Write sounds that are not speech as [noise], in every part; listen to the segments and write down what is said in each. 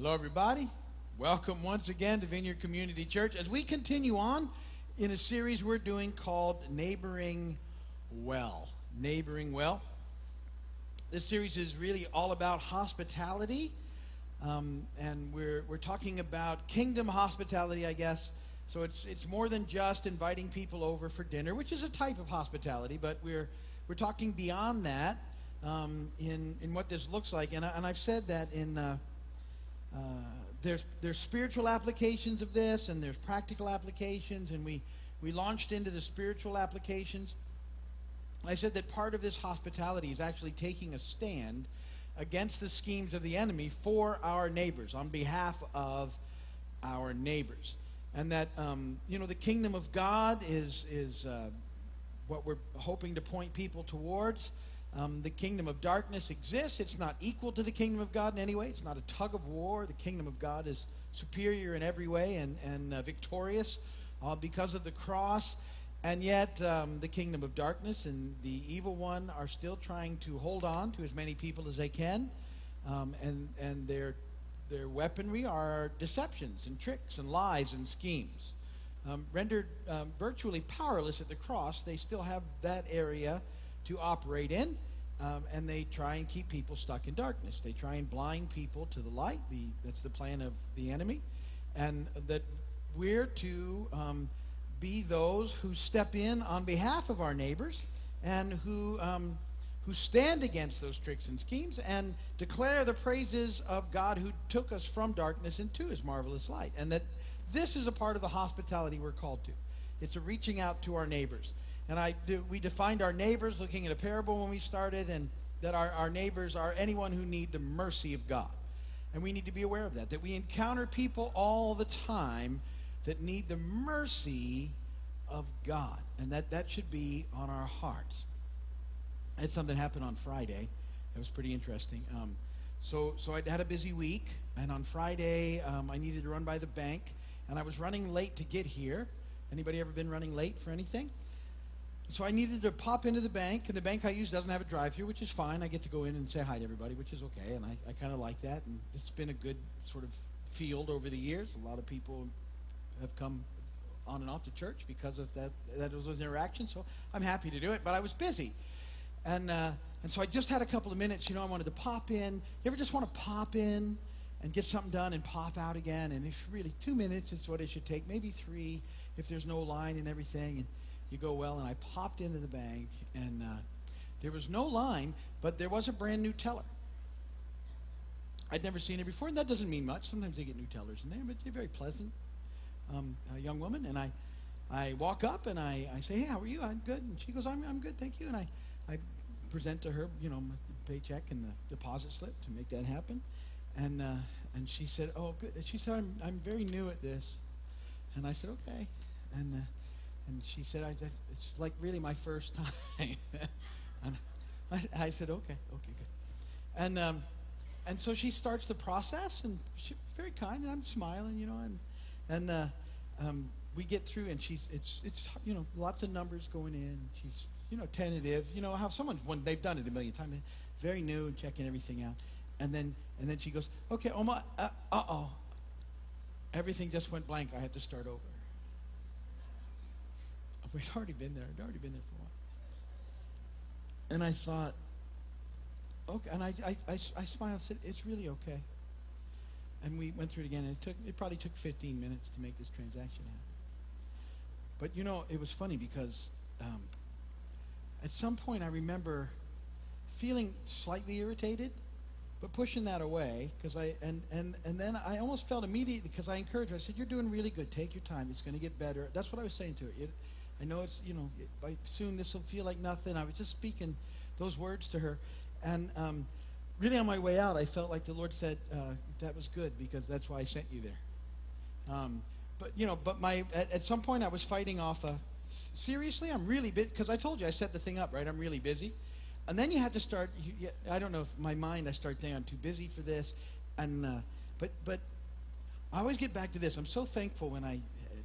Hello, everybody. Welcome once again to Vineyard Community Church as we continue on in a series we're doing called Neighboring Well. Neighboring Well. This series is really all about hospitality, um, and we're, we're talking about kingdom hospitality, I guess. So it's, it's more than just inviting people over for dinner, which is a type of hospitality, but we're, we're talking beyond that um, in, in what this looks like. And, I, and I've said that in. Uh, uh, there's there's spiritual applications of this, and there's practical applications, and we we launched into the spiritual applications. I said that part of this hospitality is actually taking a stand against the schemes of the enemy for our neighbors, on behalf of our neighbors, and that um, you know the kingdom of God is is uh, what we're hoping to point people towards. Um, the kingdom of darkness exists. It's not equal to the kingdom of God in any way. It's not a tug of war. The kingdom of God is superior in every way and, and uh, victorious uh, because of the cross. And yet, um, the kingdom of darkness and the evil one are still trying to hold on to as many people as they can. Um, and and their, their weaponry are deceptions and tricks and lies and schemes. Um, rendered um, virtually powerless at the cross, they still have that area to operate in. Um, and they try and keep people stuck in darkness. They try and blind people to the light. The, that's the plan of the enemy. And that we're to um, be those who step in on behalf of our neighbors and who, um, who stand against those tricks and schemes and declare the praises of God who took us from darkness into his marvelous light. And that this is a part of the hospitality we're called to. It's a reaching out to our neighbors. And I do, we defined our neighbors looking at a parable when we started, and that our, our neighbors are anyone who need the mercy of God. And we need to be aware of that, that we encounter people all the time that need the mercy of God. And that, that should be on our hearts. I had something happen on Friday. That was pretty interesting. Um, so, so I had a busy week, and on Friday um, I needed to run by the bank, and I was running late to get here. Anybody ever been running late for anything? So I needed to pop into the bank, and the bank I use doesn't have a drive-through, which is fine. I get to go in and say hi to everybody, which is okay, and I, I kind of like that. And it's been a good sort of field over the years. A lot of people have come on and off to church because of that, that was an interaction. So I'm happy to do it, but I was busy, and uh, and so I just had a couple of minutes. You know, I wanted to pop in. You ever just want to pop in and get something done and pop out again? And it's really two minutes is what it should take, maybe three if there's no line and everything. And you go well. And I popped into the bank, and uh, there was no line, but there was a brand new teller. I'd never seen her before, and that doesn't mean much. Sometimes they get new tellers in there, but they're very pleasant um, young woman. And I, I walk up and I, I say, "Hey, how are you? I'm good." And she goes, "I'm, I'm good, thank you." And I, I present to her, you know, my paycheck and the deposit slip to make that happen. And uh, and she said, "Oh, good." She said, "I'm, I'm very new at this." And I said, "Okay." And uh, and she said, I, it's like really my first [laughs] time. and I, I, said, okay, okay, good. And, um, and so she starts the process, and she's very kind, and I'm smiling, you know, and, and uh, um, we get through, and she's, it's, it's, you know, lots of numbers going in. She's, you know, tentative, you know, how someone's, when they've done it a million times, very new and checking everything out. And then, and then she goes, okay, Oma, uh, uh-oh. Everything just went blank. I had to start over. [laughs] We'd already been there. I'd already been there for a while. And I thought, okay. And I, I, I, I smiled and said, it's really okay. And we went through it again. And it, took, it probably took 15 minutes to make this transaction happen. But, you know, it was funny because um, at some point I remember feeling slightly irritated but pushing that away because I and and and then I almost felt immediately because I encouraged her. I said, "You're doing really good. Take your time. It's going to get better." That's what I was saying to her. It, I know it's, you know, by soon this will feel like nothing. I was just speaking those words to her. And um, really on my way out, I felt like the Lord said, uh, that was good because that's why I sent you there. Um, but, you know, but my, at, at, some point I was fighting off a, seriously, I'm really busy, because I told you I set the thing up, right? I'm really busy. And then you had to start, you, I don't know if my mind, I start thinking I'm too busy for this. And, uh, but, but I always get back to this. I'm so thankful when I,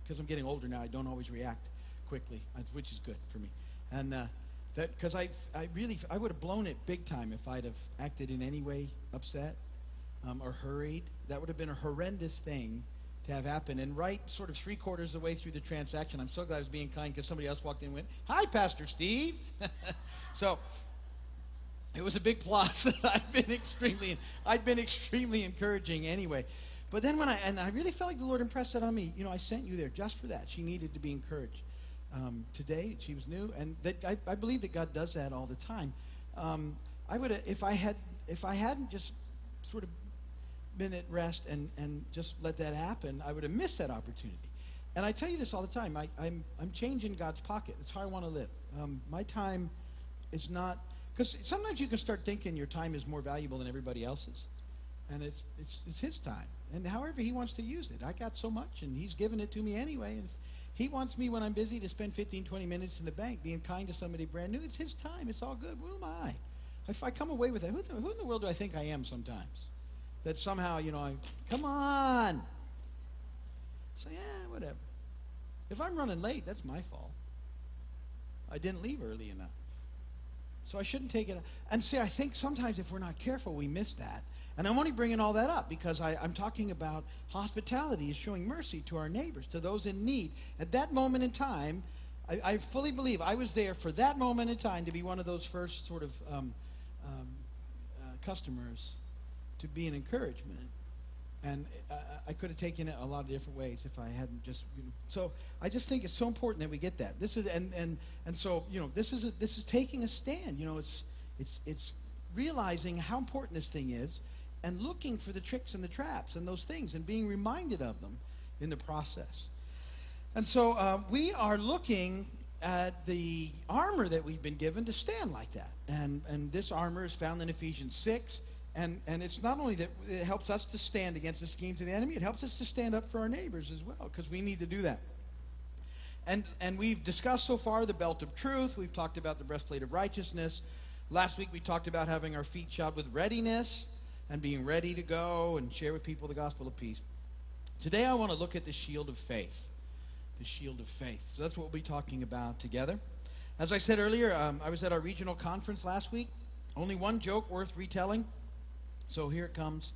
because I'm getting older now, I don't always react quickly, which is good for me. And uh, that because I, I really, I would have blown it big time if I'd have acted in any way upset. um, or hurried. That would have been a horrendous thing to have happen. And right sort of three quarters of the way through the transaction, I'm so glad I was being kind because somebody else walked in and went, Hi, Pastor Steve. [laughs] so it was a big plus [laughs] I'd been extremely I'd been extremely encouraging anyway. But then when I and I really felt like the Lord impressed that on me, you know, I sent you there just for that. She needed to be encouraged. Um, today she was new, and that I, I, believe that God does that all the time. Um, I would if I had if I hadn't just sort of been at rest and, and just let that happen, I would have missed that opportunity. And I tell you this all the time. I, am I'm, I'm changing God's pocket. It's how I want to live. Um, my time is not because sometimes you can start thinking your time is more valuable than everybody else's, and it's it's it's His time, and however He wants to use it. I got so much, and He's given it to me anyway. And if He wants me when I'm busy to spend 15, 20 minutes in the bank being kind to somebody brand new, it's His time. It's all good. Who am I? If I come away with that, who, who in the world do I think I am sometimes? that somehow, you know, I, come on. Say, yeah, whatever. If I'm running late, that's my fault. I didn't leave early enough. So I shouldn't take it. And see, I think sometimes if we're not careful, we miss that. And I'm only bringing all that up because I, am talking about hospitality is showing mercy to our neighbors, to those in need. At that moment in time, I, I fully believe I was there for that moment in time to be one of those first sort of um, um, uh, customers to be an encouragement. And I, I could have taken it a lot of different ways if I hadn't just. You know, so I just think it's so important that we get that. This is and and and so you know this is a, this is taking a stand. You know it's it's it's realizing how important this thing is, and looking for the tricks and the traps and those things, and being reminded of them in the process. And so uh, we are looking at the armor that we've been given to stand like that. And, and this armor is found in Ephesians 6. And, and it's not only that it helps us to stand against the schemes of the enemy, it helps us to stand up for our neighbors as well, because we need to do that. And, and we've discussed so far the belt of truth. We've talked about the breastplate of righteousness. Last week we talked about having our feet shod with readiness and being ready to go and share with people the gospel of peace. Today I want to look at the shield of faith. The shield of faith. So that's what we'll be talking about together. As I said earlier, um, I was at our regional conference last week. Only one joke worth retelling. So here it comes.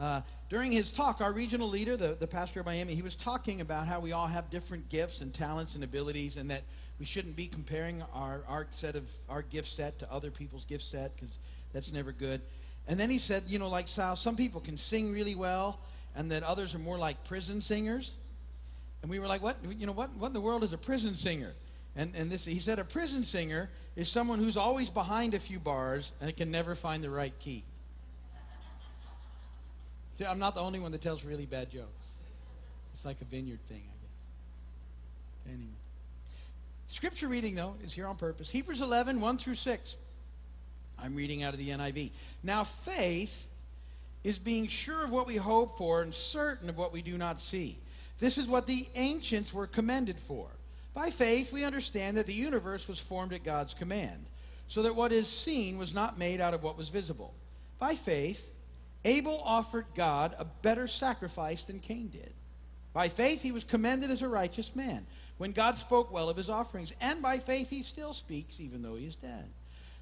Uh, during his talk, our regional leader, the, the pastor of Miami, he was talking about how we all have different gifts and talents and abilities, and that we shouldn't be comparing our, our set of our gift set to other people's gift set because that's never good. And then he said, you know, like Sal, some people can sing really well, and that others are more like prison singers. And we were like, what? You know, what, what in the world is a prison singer? And, and this, he said, a prison singer is someone who's always behind a few bars and can never find the right key. See, I'm not the only one that tells really bad jokes. It's like a vineyard thing, I guess. Anyway. Scripture reading, though, is here on purpose. Hebrews 11, 1 through 6. I'm reading out of the NIV. Now, faith is being sure of what we hope for and certain of what we do not see. This is what the ancients were commended for. By faith, we understand that the universe was formed at God's command, so that what is seen was not made out of what was visible. By faith, Abel offered God a better sacrifice than Cain did. By faith, he was commended as a righteous man when God spoke well of his offerings. And by faith, he still speaks, even though he is dead.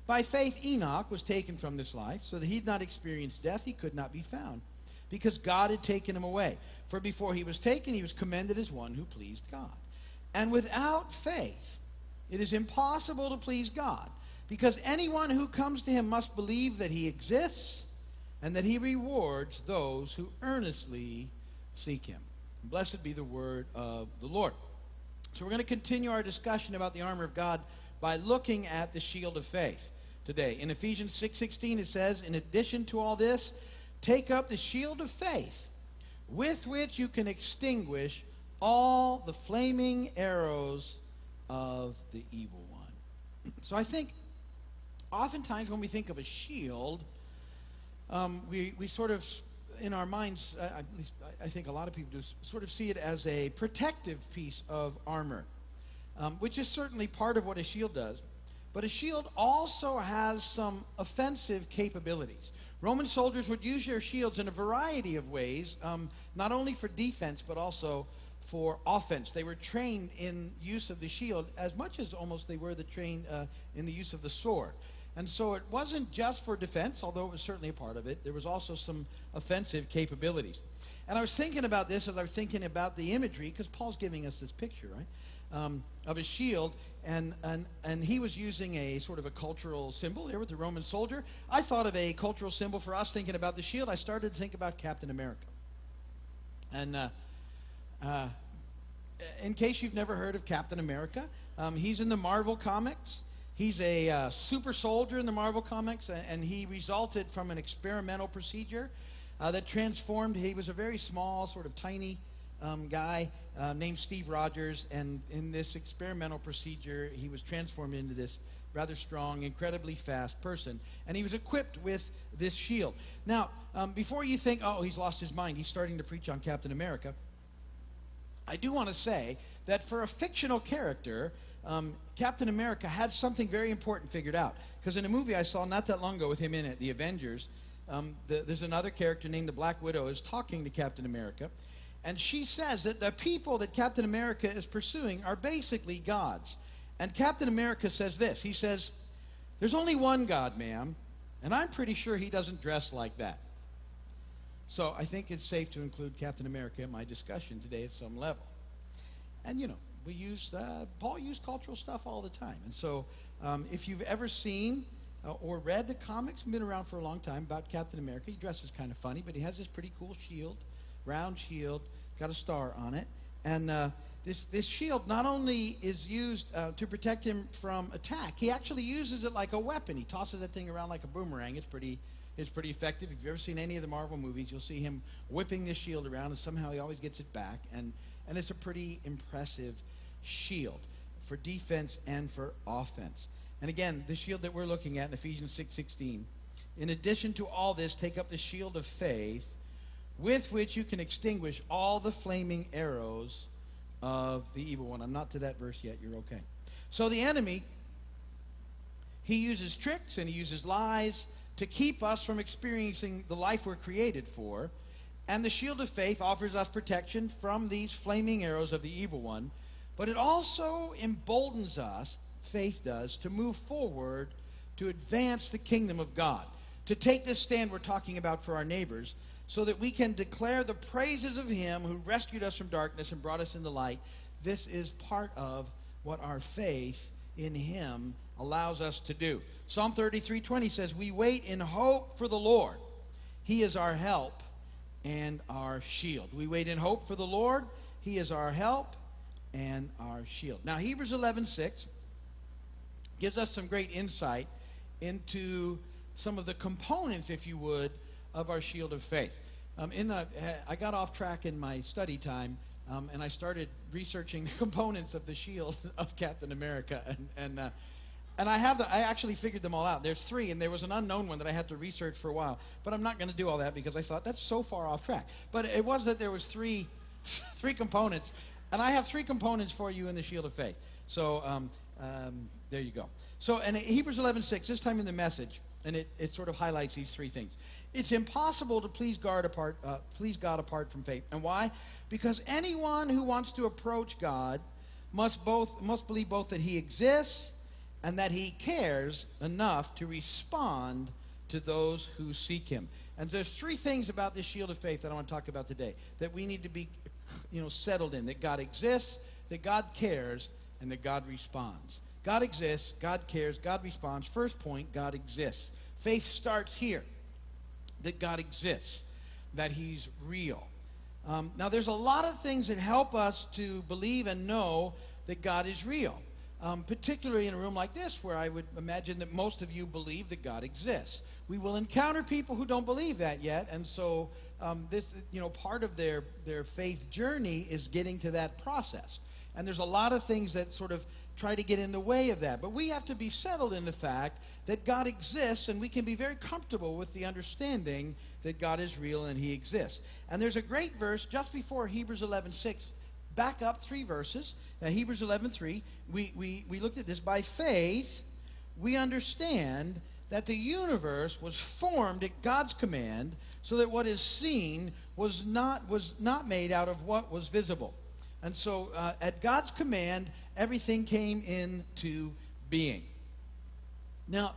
By faith, Enoch was taken from this life, so that he did not experience death, he could not be found, because God had taken him away. For before he was taken, he was commended as one who pleased God. And without faith, it is impossible to please God, because anyone who comes to him must believe that he exists and that he rewards those who earnestly seek him. Blessed be the word of the Lord. So we're going to continue our discussion about the armor of God by looking at the shield of faith today. In Ephesians 6:16 it says, "In addition to all this, take up the shield of faith, with which you can extinguish all the flaming arrows of the evil one." So I think oftentimes when we think of a shield, um, we, we sort of, in our minds, uh, at least I think a lot of people do, sort of see it as a protective piece of armor, um, which is certainly part of what a shield does. But a shield also has some offensive capabilities. Roman soldiers would use their shields in a variety of ways, um, not only for defense, but also for offense. They were trained in use of the shield as much as almost they were the trained uh, in the use of the sword. And so it wasn't just for defense, although it was certainly a part of it. There was also some offensive capabilities. And I was thinking about this as I was thinking about the imagery, because Paul's giving us this picture, right, um, of a shield, and, and, and he was using a sort of a cultural symbol here with the Roman soldier. I thought of a cultural symbol for us thinking about the shield. I started to think about Captain America. And uh, uh, in case you've never heard of Captain America, um, he's in the Marvel comics. He's a uh, super soldier in the Marvel comics, and he resulted from an experimental procedure uh, that transformed. He was a very small, sort of tiny um, guy uh, named Steve Rogers, and in this experimental procedure, he was transformed into this rather strong, incredibly fast person, and he was equipped with this shield. Now, um, before you think, oh, he's lost his mind, he's starting to preach on Captain America, I do want to say that for a fictional character, um, Captain America had something very important figured out. Because in a movie I saw not that long ago with him in it, The Avengers, um, the, there's another character named the Black Widow is talking to Captain America. And she says that the people that Captain America is pursuing are basically gods. And Captain America says this He says, There's only one God, ma'am, and I'm pretty sure he doesn't dress like that. So I think it's safe to include Captain America in my discussion today at some level. And, you know, we use uh, Paul used cultural stuff all the time, and so um, if you've ever seen uh, or read the comics, been around for a long time about Captain America, he dresses kind of funny, but he has this pretty cool shield, round shield, got a star on it, and uh, this this shield not only is used uh, to protect him from attack, he actually uses it like a weapon. He tosses that thing around like a boomerang. It's pretty it's pretty effective. If you've ever seen any of the Marvel movies, you'll see him whipping this shield around, and somehow he always gets it back. And and it's a pretty impressive shield for defense and for offense. And again, the shield that we're looking at in Ephesians 6:16. in addition to all this, take up the shield of faith with which you can extinguish all the flaming arrows of the evil one. I'm not to that verse yet. You're okay. So the enemy he uses tricks and he uses lies to keep us from experiencing the life we're created for. And the shield of faith offers us protection from these flaming arrows of the evil one but it also emboldens us, faith does, to move forward to advance the kingdom of God, to take this stand we're talking about for our neighbors, so that we can declare the praises of Him who rescued us from darkness and brought us into light. This is part of what our faith in Him allows us to do. Psalm 33:20 says, "We wait in hope for the Lord. He is our help and our shield." We wait in hope for the Lord. He is our help and our shield. Now, Hebrews 11:6 gives us some great insight into some of the components, if you would, of our shield of faith. Um, in the, I got off track in my study time, um, and I started researching the [laughs] components of the shield of Captain America, and and uh, and I have the, I actually figured them all out. There's three, and there was an unknown one that I had to research for a while. But I'm not going to do all that because I thought that's so far off track. But it was that there was three [laughs] three components and I have three components for you in the shield of faith. So um, um, there you go. So, in Hebrews 11:6, this time in the message, and it, it sort of highlights these three things. It's impossible to please God apart, uh, please God apart from faith. And why? Because anyone who wants to approach God must both must believe both that He exists and that He cares enough to respond to those who seek Him. And there's three things about this shield of faith that I want to talk about today that we need to be you know, settled in that God exists, that God cares, and that God responds. God exists, God cares, God responds. First point, God exists. Faith starts here that God exists, that He's real. Um, now, there's a lot of things that help us to believe and know that God is real, um, particularly in a room like this where I would imagine that most of you believe that God exists. We will encounter people who don't believe that yet, and so um, this, you know, part of their, their faith journey is getting to that process. And there's a lot of things that sort of try to get in the way of that. But we have to be settled in the fact that God exists, and we can be very comfortable with the understanding that God is real and He exists. And there's a great verse just before Hebrews 11:6. Back up three verses. Now, Hebrews 11:3. We, we we looked at this by faith. We understand that the universe was formed at God's command so that what is seen was not, was not made out of what was visible. And so, uh, at God's command, everything came into being. Now,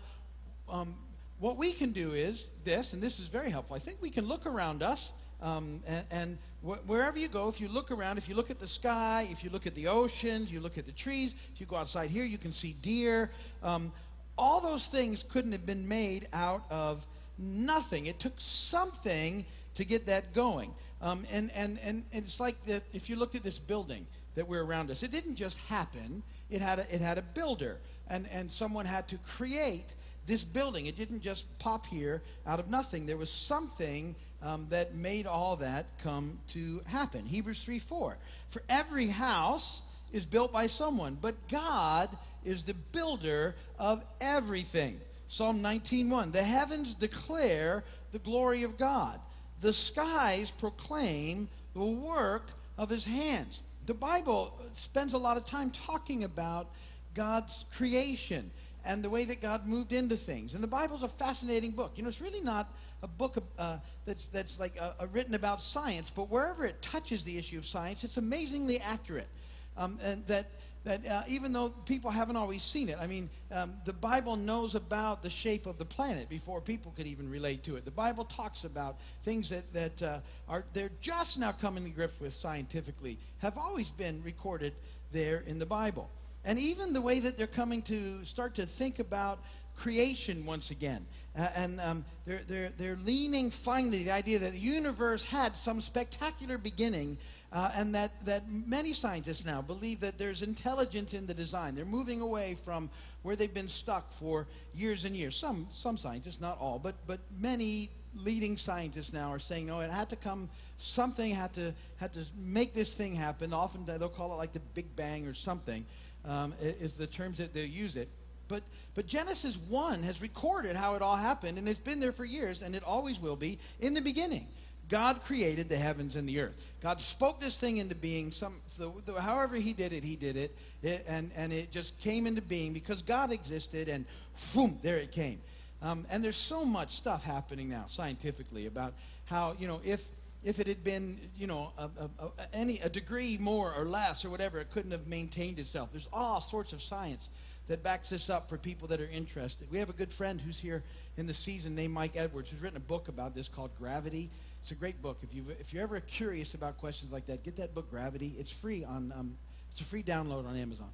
um, what we can do is this, and this is very helpful. I think we can look around us, um, and, and wh- wherever you go, if you look around, if you look at the sky, if you look at the oceans, you look at the trees, if you go outside here, you can see deer. Um, all those things couldn't have been made out of nothing. It took something to get that going. Um, and, and, and it's like that if you looked at this building that we're around us, it didn't just happen. It had a, it had a builder, and, and someone had to create this building. It didn't just pop here out of nothing. There was something um, that made all that come to happen. Hebrews 3 4. For every house is built by someone, but God is the builder of everything. Psalm 19:1 The heavens declare the glory of God. The skies proclaim the work of his hands. The Bible spends a lot of time talking about God's creation and the way that God moved into things. And the Bible's a fascinating book. You know, it's really not a book uh, that's that's like uh, written about science, but wherever it touches the issue of science, it's amazingly accurate. Um, and that that uh, even though people haven't always seen it, I mean, um, the Bible knows about the shape of the planet before people could even relate to it. The Bible talks about things that, that uh, are they're just now coming to grips with scientifically, have always been recorded there in the Bible. And even the way that they're coming to start to think about creation once again. Uh, and um, they're, they're, they're leaning finally the idea that the universe had some spectacular beginning uh, and that, that many scientists now believe that there's intelligence in the design. They're moving away from where they've been stuck for years and years. Some, some scientists, not all, but, but many leading scientists now are saying, no, it had to come, something had to, had to make this thing happen. Often they'll call it like the Big Bang or something, um, is the terms that they use it. But, but Genesis 1 has recorded how it all happened, and it's been there for years, and it always will be in the beginning. God created the heavens and the earth. God spoke this thing into being. Some, so, however He did it, He did it, it, and and it just came into being because God existed, and boom, there it came. Um, and there's so much stuff happening now scientifically about how you know if if it had been you know a, a, a, any a degree more or less or whatever, it couldn't have maintained itself. There's all sorts of science that backs this up for people that are interested. We have a good friend who's here in the season named Mike Edwards, who's written a book about this called Gravity. It's a great book. If you if you're ever curious about questions like that, get that book Gravity. It's free on um, it's a free download on Amazon.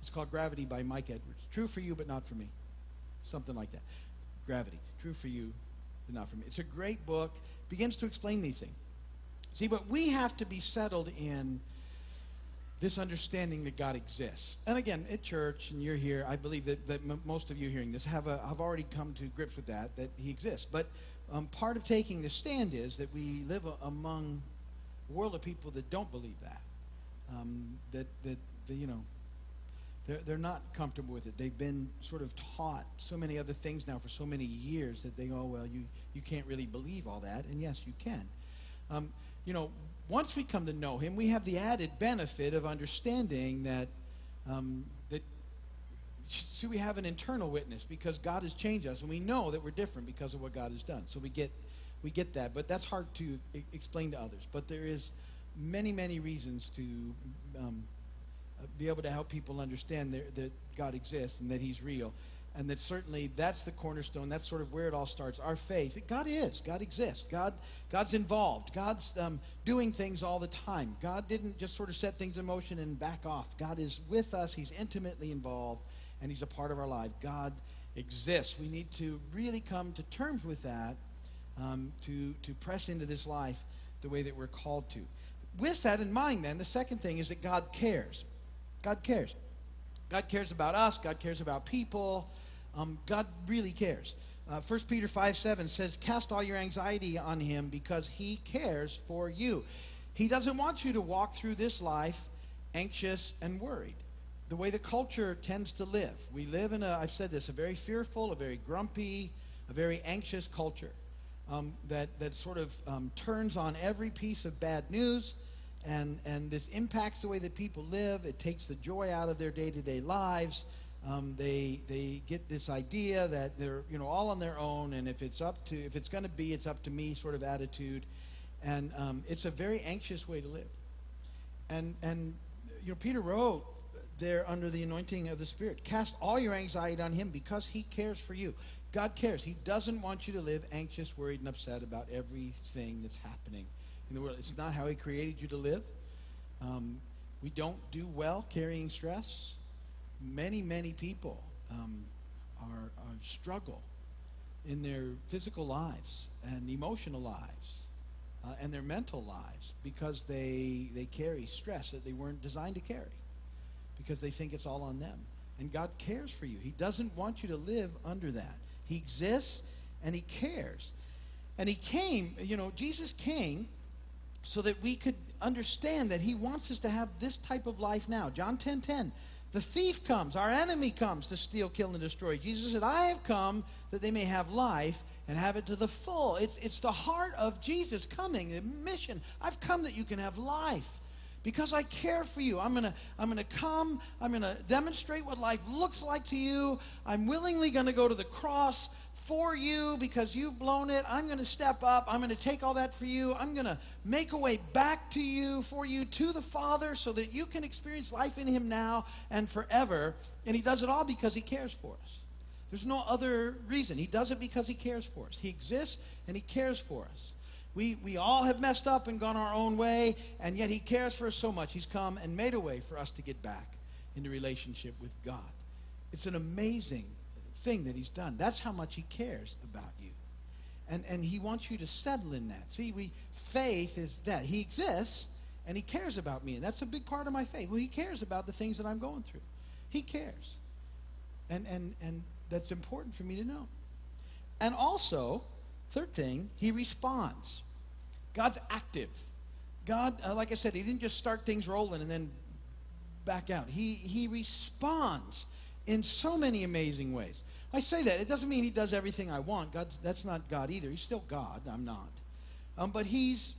It's called Gravity by Mike Edwards. True for you, but not for me. Something like that. Gravity. True for you, but not for me. It's a great book. Begins to explain these things. See, but we have to be settled in this understanding that God exists. And again, at church, and you're here, I believe that, that m- most of you hearing this have, a, have already come to grips with that, that He exists. But um, part of taking the stand is that we live a, among a world of people that don't believe that. Um, that, that, that, you know, they're, they're not comfortable with it. They've been sort of taught so many other things now for so many years that they go, oh, well, you, you can't really believe all that. And yes, you can. Um, you know, once we come to know Him, we have the added benefit of understanding that um, that see we have an internal witness because God has changed us, and we know that we're different because of what God has done. So we get we get that, but that's hard to I- explain to others. But there is many many reasons to um, be able to help people understand that God exists and that He's real and that certainly that's the cornerstone. That's sort of where it all starts. Our faith. God is. God exists. God, God's involved. God's um, doing things all the time. God didn't just sort of set things in motion and back off. God is with us. He's intimately involved, and He's a part of our life. God exists. We need to really come to terms with that um, to to press into this life the way that we're called to. With that in mind, then the second thing is that God cares. God cares. God cares about us. God cares about people. Um, God really cares. Uh, 1 Peter 5 7 says, Cast all your anxiety on him because he cares for you. He doesn't want you to walk through this life anxious and worried. The way the culture tends to live. We live in a, I've said this, a very fearful, a very grumpy, a very anxious culture um, that, that sort of um, turns on every piece of bad news. And, and this impacts the way that people live. It takes the joy out of their day to day lives. Um, they they get this idea that they're you know all on their own, and if it's up to if it's going to be, it's up to me sort of attitude, and um, it's a very anxious way to live. And and you know Peter wrote they're under the anointing of the Spirit. Cast all your anxiety on Him because He cares for you. God cares. He doesn't want you to live anxious, worried, and upset about everything that's happening in the world. It's not how He created you to live. Um, we don't do well carrying stress. Many, many people um, are, are struggle in their physical lives and emotional lives uh, and their mental lives because they they carry stress that they weren't designed to carry because they think it's all on them. And God cares for you. He doesn't want you to live under that. He exists and he cares. And he came, you know, Jesus came so that we could understand that he wants us to have this type of life now. John 10:10. 10, 10, the thief comes, our enemy comes to steal, kill, and destroy. Jesus said, I have come that they may have life and have it to the full. It's, it's the heart of Jesus coming, the mission. I've come that you can have life because I care for you. I'm going to I'm going to come. I'm going to demonstrate what life looks like to you. I'm willingly going to go to the cross for you because you've blown it. I'm going to step up. I'm going to take all that for you. I'm going to make a way back to you, for you, to the Father, so that you can experience life in Him now and forever. And He does it all because He cares for us. There's no other reason. He does it because He cares for us. He exists and He cares for us. We, we all have messed up and gone our own way, and yet He cares for us so much. He's come and made a way for us to get back into relationship with God. It's an amazing thing that he's done. That's how much he cares about you. And, and he wants you to settle in that. See, we faith is that. He exists and he cares about me. And that's a big part of my faith. Well, he cares about the things that I'm going through. He cares. And, and, and that's important for me to know. And also, third thing, he responds. God's active. God, uh, like I said, he didn't just start things rolling and then back out. He, he responds in so many amazing ways. I say that. It doesn't mean he does everything I want. God, that's not God either. He's still God. I'm not. Um, but he's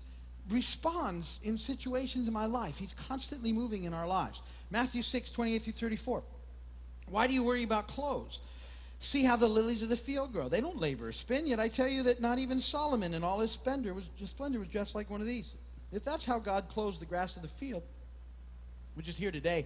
responds in situations in my life. He's constantly moving in our lives. Matthew 6, 28 through 34. Why do you worry about clothes? See how the lilies of the field grow. They don't labor or spin, yet I tell you that not even Solomon in all his splendor was, splendor was just like one of these. If that's how God clothes the grass of the field, which is here today,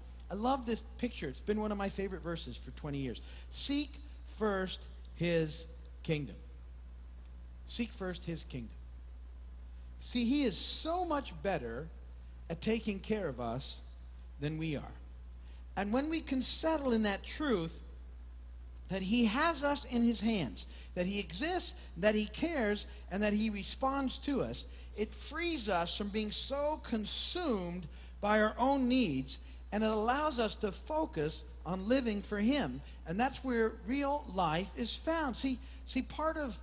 I love this picture. It's been one of my favorite verses for 20 years. Seek first his kingdom. Seek first his kingdom. See, he is so much better at taking care of us than we are. And when we can settle in that truth, that he has us in his hands, that he exists, that he cares, and that he responds to us, it frees us from being so consumed by our own needs and it allows us to focus on living for Him. And that's where real life is found. See, see, part of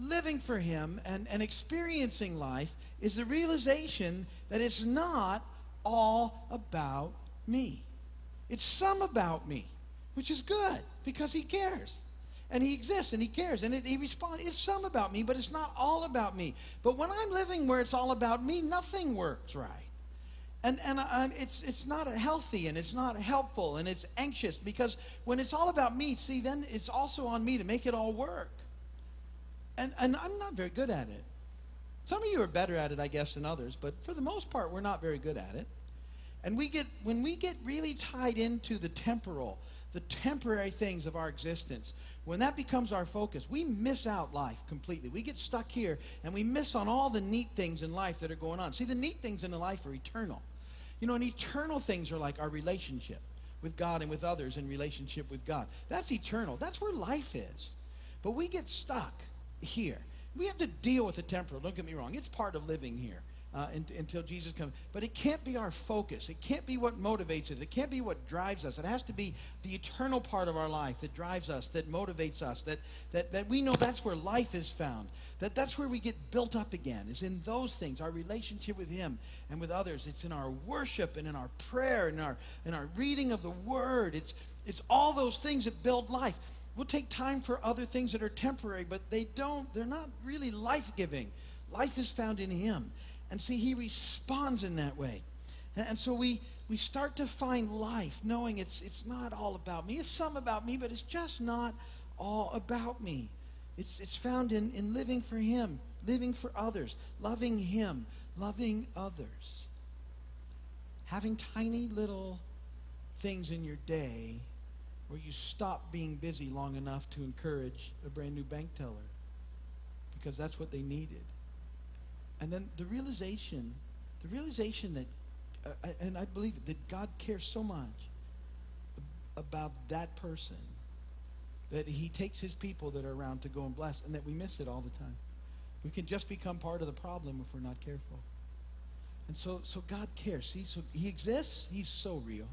living for Him and, and experiencing life is the realization that it's not all about me. It's some about me, which is good because He cares. And he exists and he cares and it, he responds. It's some about me, but it's not all about me. But when I'm living where it's all about me, nothing works right. And, and I, it's, it's not healthy and it's not helpful and it's anxious because when it's all about me, see, then it's also on me to make it all work. And, and I'm not very good at it. Some of you are better at it, I guess, than others, but for the most part, we're not very good at it. And we get, when we get really tied into the temporal, the temporary things of our existence, when that becomes our focus, we miss out life completely. We get stuck here and we miss on all the neat things in life that are going on. See, the neat things in life are eternal. You know, and eternal things are like our relationship with God and with others in relationship with God. That's eternal. That's where life is. But we get stuck here. We have to deal with the temporal. Don't get me wrong. It's part of living here uh, until Jesus comes. But it can't be our focus. It can't be what motivates it. It can't be what drives us. It has to be the eternal part of our life that drives us, that motivates us, that, that, that we know that's where life is found. That that's where we get built up again, is in those things, our relationship with Him and with others. It's in our worship and in our prayer and our, in our reading of the Word. It's, it's all those things that build life. We'll take time for other things that are temporary, but they don't, they're not really life giving. Life is found in Him. And see, He responds in that way. And, and so we, we start to find life knowing it's, it's not all about me. It's some about me, but it's just not all about me. It's, it's found in, in living for Him, living for others, loving Him, loving others. Having tiny little things in your day where you stop being busy long enough to encourage a brand new bank teller because that's what they needed. And then the realization, the realization that uh, and I believe that God cares so much about that person that he takes his people that are around to go and bless, and that we miss it all the time. We can just become part of the problem if we're not careful. And so, so God cares. See, so he exists. He's so real.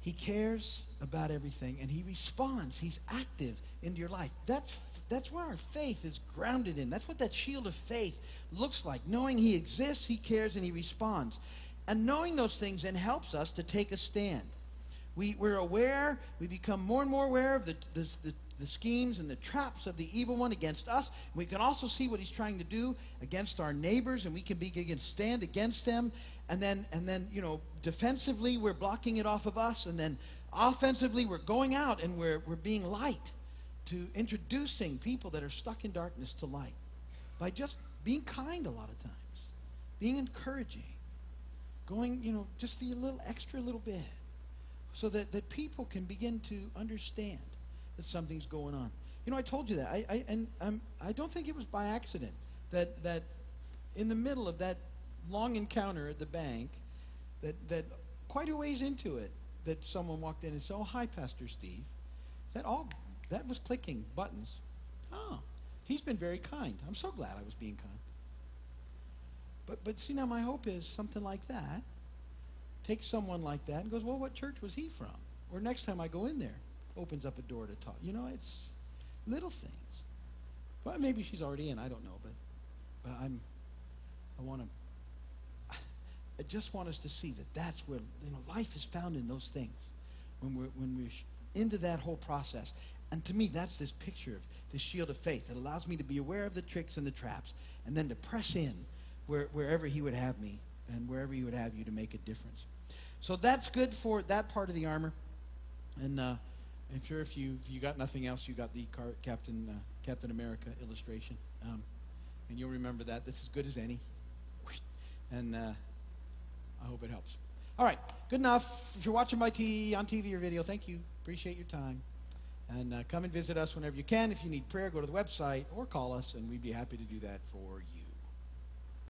He cares about everything, and he responds. He's active into your life. That's that's where our faith is grounded in. That's what that shield of faith looks like. Knowing he exists, he cares, and he responds. And knowing those things then helps us to take a stand. We, we're aware, we become more and more aware of the, the, the, the schemes and the traps of the evil one against us. We can also see what he's trying to do against our neighbors, and we can begin to stand against them. And then, and then, you know, defensively, we're blocking it off of us. And then offensively, we're going out and we're, we're being light to introducing people that are stuck in darkness to light by just being kind a lot of times, being encouraging going, you know, just the little extra little bit so that, that people can begin to understand that something's going on. You know, I told you that. I, I, and I'm, I don't think it was by accident that, that in the middle of that long encounter at the bank, that, that quite a ways into it, that someone walked in and said, oh, hi, Pastor Steve. That all, that was clicking buttons. Oh, he's been very kind. I'm so glad I was being kind. But, but see, now my hope is something like that. Take someone like that and goes, well, what church was he from? Or next time I go in there, opens up a door to talk. You know, it's little things. Well, maybe she's already in. I don't know, but but I'm. I want to. I just want us to see that that's where you know life is found in those things. When we're when we're into that whole process, and to me, that's this picture of this shield of faith that allows me to be aware of the tricks and the traps, and then to press in where, wherever He would have me and wherever He would have you to make a difference. So that's good for that part of the armor. And uh, I'm sure if you if you got nothing else, you got the Car- Captain uh, Captain America illustration, um, and you'll remember that. This is good as any, and uh, I hope it helps. All right, good enough. If you're watching my t- on TV or video, thank you. Appreciate your time. And uh, come and visit us whenever you can. If you need prayer, go to the website or call us, and we'd be happy to do that for you.